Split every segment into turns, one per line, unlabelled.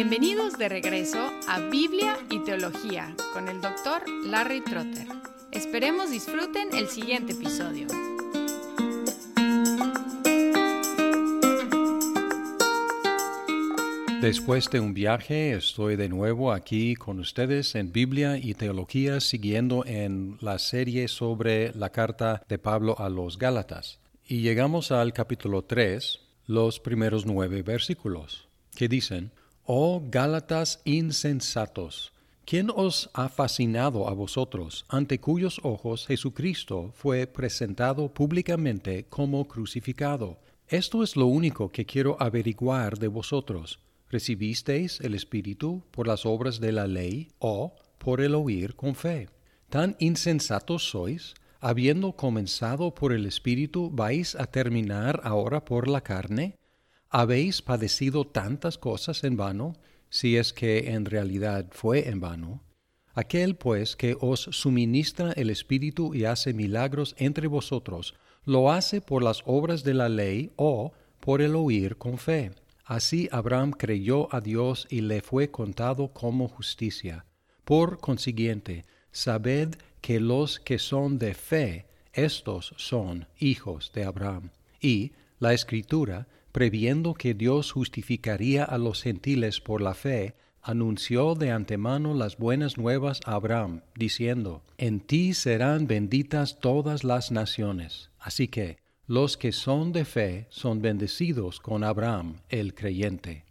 Bienvenidos de regreso a Biblia y Teología con el doctor Larry Trotter. Esperemos disfruten el siguiente episodio.
Después de un viaje estoy de nuevo aquí con ustedes en Biblia y Teología siguiendo en la serie sobre la carta de Pablo a los Gálatas. Y llegamos al capítulo 3, los primeros nueve versículos, que dicen, Oh Gálatas insensatos, ¿quién os ha fascinado a vosotros, ante cuyos ojos Jesucristo fue presentado públicamente como crucificado? Esto es lo único que quiero averiguar de vosotros. ¿Recibisteis el Espíritu por las obras de la ley o por el oír con fe? ¿Tan insensatos sois? Habiendo comenzado por el Espíritu, ¿vais a terminar ahora por la carne? ¿Habéis padecido tantas cosas en vano, si es que en realidad fue en vano? Aquel pues que os suministra el Espíritu y hace milagros entre vosotros, ¿lo hace por las obras de la ley o por el oír con fe? Así Abraham creyó a Dios y le fue contado como justicia. Por consiguiente, sabed que los que son de fe, estos son hijos de Abraham. Y la Escritura, previendo que Dios justificaría a los gentiles por la fe, anunció de antemano las buenas nuevas a Abraham, diciendo, En ti serán benditas todas las naciones. Así que los que son de fe son bendecidos con Abraham, el creyente.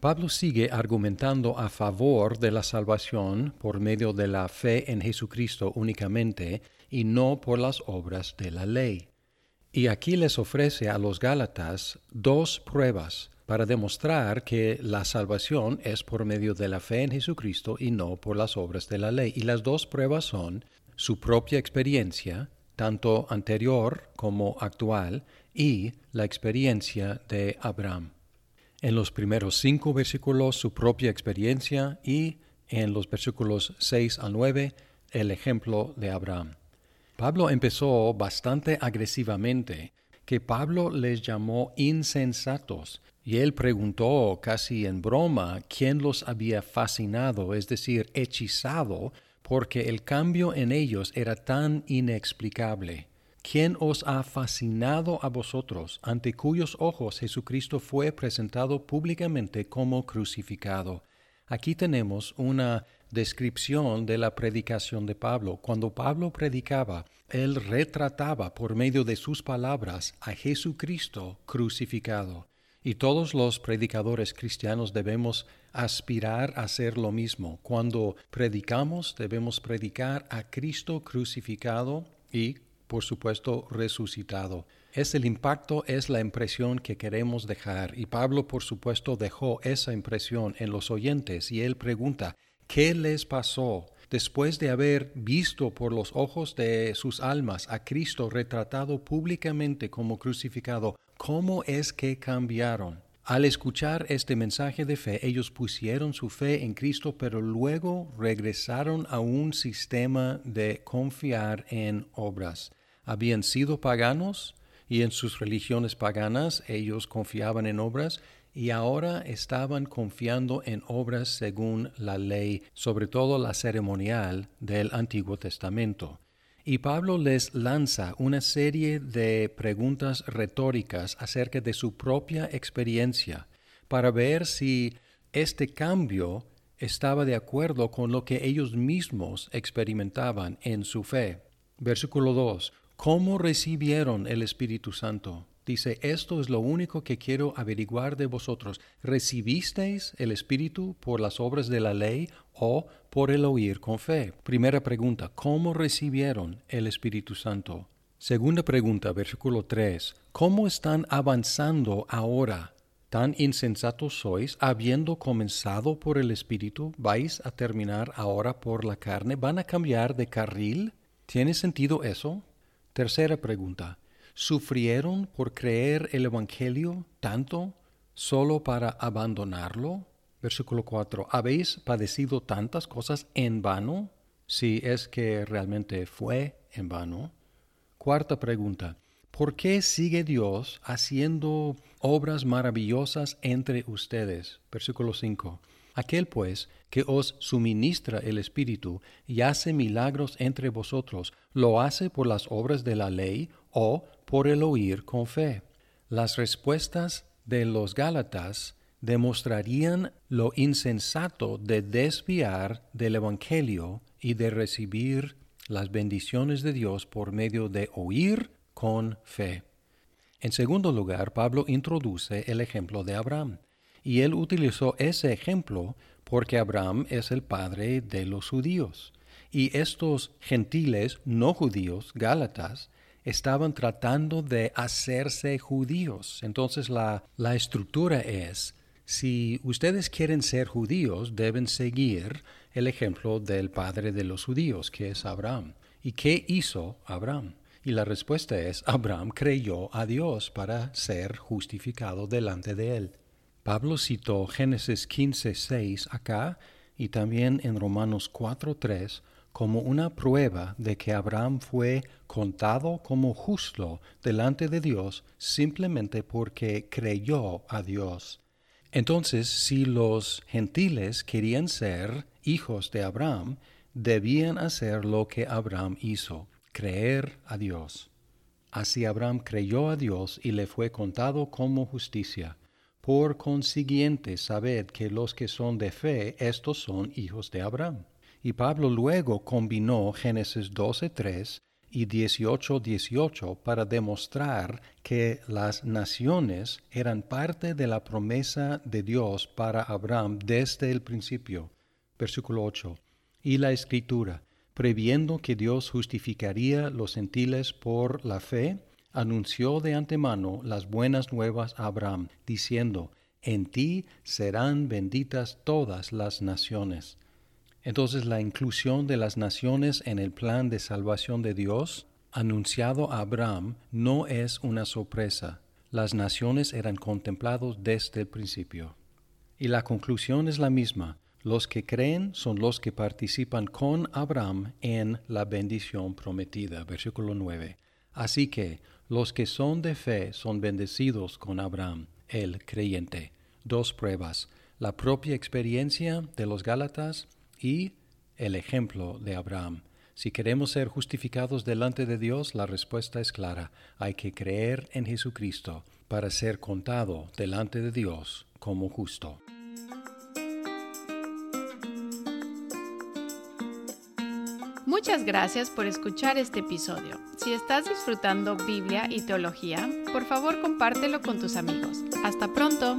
Pablo sigue argumentando a favor de la salvación por medio de la fe en Jesucristo únicamente y no por las obras de la ley. Y aquí les ofrece a los Gálatas dos pruebas para demostrar que la salvación es por medio de la fe en Jesucristo y no por las obras de la ley. Y las dos pruebas son su propia experiencia, tanto anterior como actual, y la experiencia de Abraham. En los primeros cinco versículos su propia experiencia y en los versículos 6 al 9 el ejemplo de Abraham. Pablo empezó bastante agresivamente, que Pablo les llamó insensatos, y él preguntó casi en broma quién los había fascinado, es decir, hechizado, porque el cambio en ellos era tan inexplicable. ¿Quién os ha fascinado a vosotros, ante cuyos ojos Jesucristo fue presentado públicamente como crucificado? Aquí tenemos una descripción de la predicación de Pablo. Cuando Pablo predicaba, él retrataba por medio de sus palabras a Jesucristo crucificado. Y todos los predicadores cristianos debemos aspirar a hacer lo mismo. Cuando predicamos, debemos predicar a Cristo crucificado y, por supuesto, resucitado. Es el impacto, es la impresión que queremos dejar. Y Pablo, por supuesto, dejó esa impresión en los oyentes y él pregunta, ¿Qué les pasó después de haber visto por los ojos de sus almas a Cristo retratado públicamente como crucificado? ¿Cómo es que cambiaron? Al escuchar este mensaje de fe, ellos pusieron su fe en Cristo, pero luego regresaron a un sistema de confiar en obras. Habían sido paganos y en sus religiones paganas ellos confiaban en obras y ahora estaban confiando en obras según la ley, sobre todo la ceremonial del Antiguo Testamento. Y Pablo les lanza una serie de preguntas retóricas acerca de su propia experiencia para ver si este cambio estaba de acuerdo con lo que ellos mismos experimentaban en su fe. Versículo 2. ¿Cómo recibieron el Espíritu Santo? Dice, esto es lo único que quiero averiguar de vosotros. ¿Recibisteis el Espíritu por las obras de la ley o por el oír con fe? Primera pregunta, ¿cómo recibieron el Espíritu Santo? Segunda pregunta, versículo 3, ¿cómo están avanzando ahora? ¿Tan insensatos sois, habiendo comenzado por el Espíritu, vais a terminar ahora por la carne? ¿Van a cambiar de carril? ¿Tiene sentido eso? Tercera pregunta, ¿Sufrieron por creer el Evangelio tanto solo para abandonarlo? Versículo 4. ¿Habéis padecido tantas cosas en vano? Si es que realmente fue en vano. Cuarta pregunta. ¿Por qué sigue Dios haciendo obras maravillosas entre ustedes? Versículo 5. Aquel pues que os suministra el Espíritu y hace milagros entre vosotros, ¿lo hace por las obras de la ley o por el oír con fe? Las respuestas de los Gálatas demostrarían lo insensato de desviar del Evangelio y de recibir las bendiciones de Dios por medio de oír con fe. En segundo lugar, Pablo introduce el ejemplo de Abraham, y él utilizó ese ejemplo porque Abraham es el padre de los judíos, y estos gentiles no judíos, gálatas, estaban tratando de hacerse judíos. Entonces la, la estructura es, si ustedes quieren ser judíos, deben seguir el ejemplo del padre de los judíos, que es Abraham. ¿Y qué hizo Abraham? Y la respuesta es, Abraham creyó a Dios para ser justificado delante de él. Pablo citó Génesis 15, 6 acá y también en Romanos 4, 3 como una prueba de que Abraham fue contado como justo delante de Dios simplemente porque creyó a Dios. Entonces, si los gentiles querían ser hijos de Abraham, debían hacer lo que Abraham hizo, creer a Dios. Así Abraham creyó a Dios y le fue contado como justicia. Por consiguiente, sabed que los que son de fe, estos son hijos de Abraham. Y Pablo luego combinó Génesis 12.3 y 18.18 para demostrar que las naciones eran parte de la promesa de Dios para Abraham desde el principio. Versículo 8. Y la escritura, previendo que Dios justificaría los gentiles por la fe, anunció de antemano las buenas nuevas a Abraham, diciendo, En ti serán benditas todas las naciones entonces la inclusión de las naciones en el plan de salvación de Dios, anunciado a Abraham, no es una sorpresa. Las naciones eran contemplados desde el principio. Y la conclusión es la misma. Los que creen son los que participan con Abraham en la bendición prometida. Versículo 9. Así que los que son de fe son bendecidos con Abraham, el creyente. Dos pruebas. La propia experiencia de los Gálatas y el ejemplo de Abraham. Si queremos ser justificados delante de Dios, la respuesta es clara. Hay que creer en Jesucristo para ser contado delante de Dios como justo.
Muchas gracias por escuchar este episodio. Si estás disfrutando Biblia y teología, por favor compártelo con tus amigos. Hasta pronto.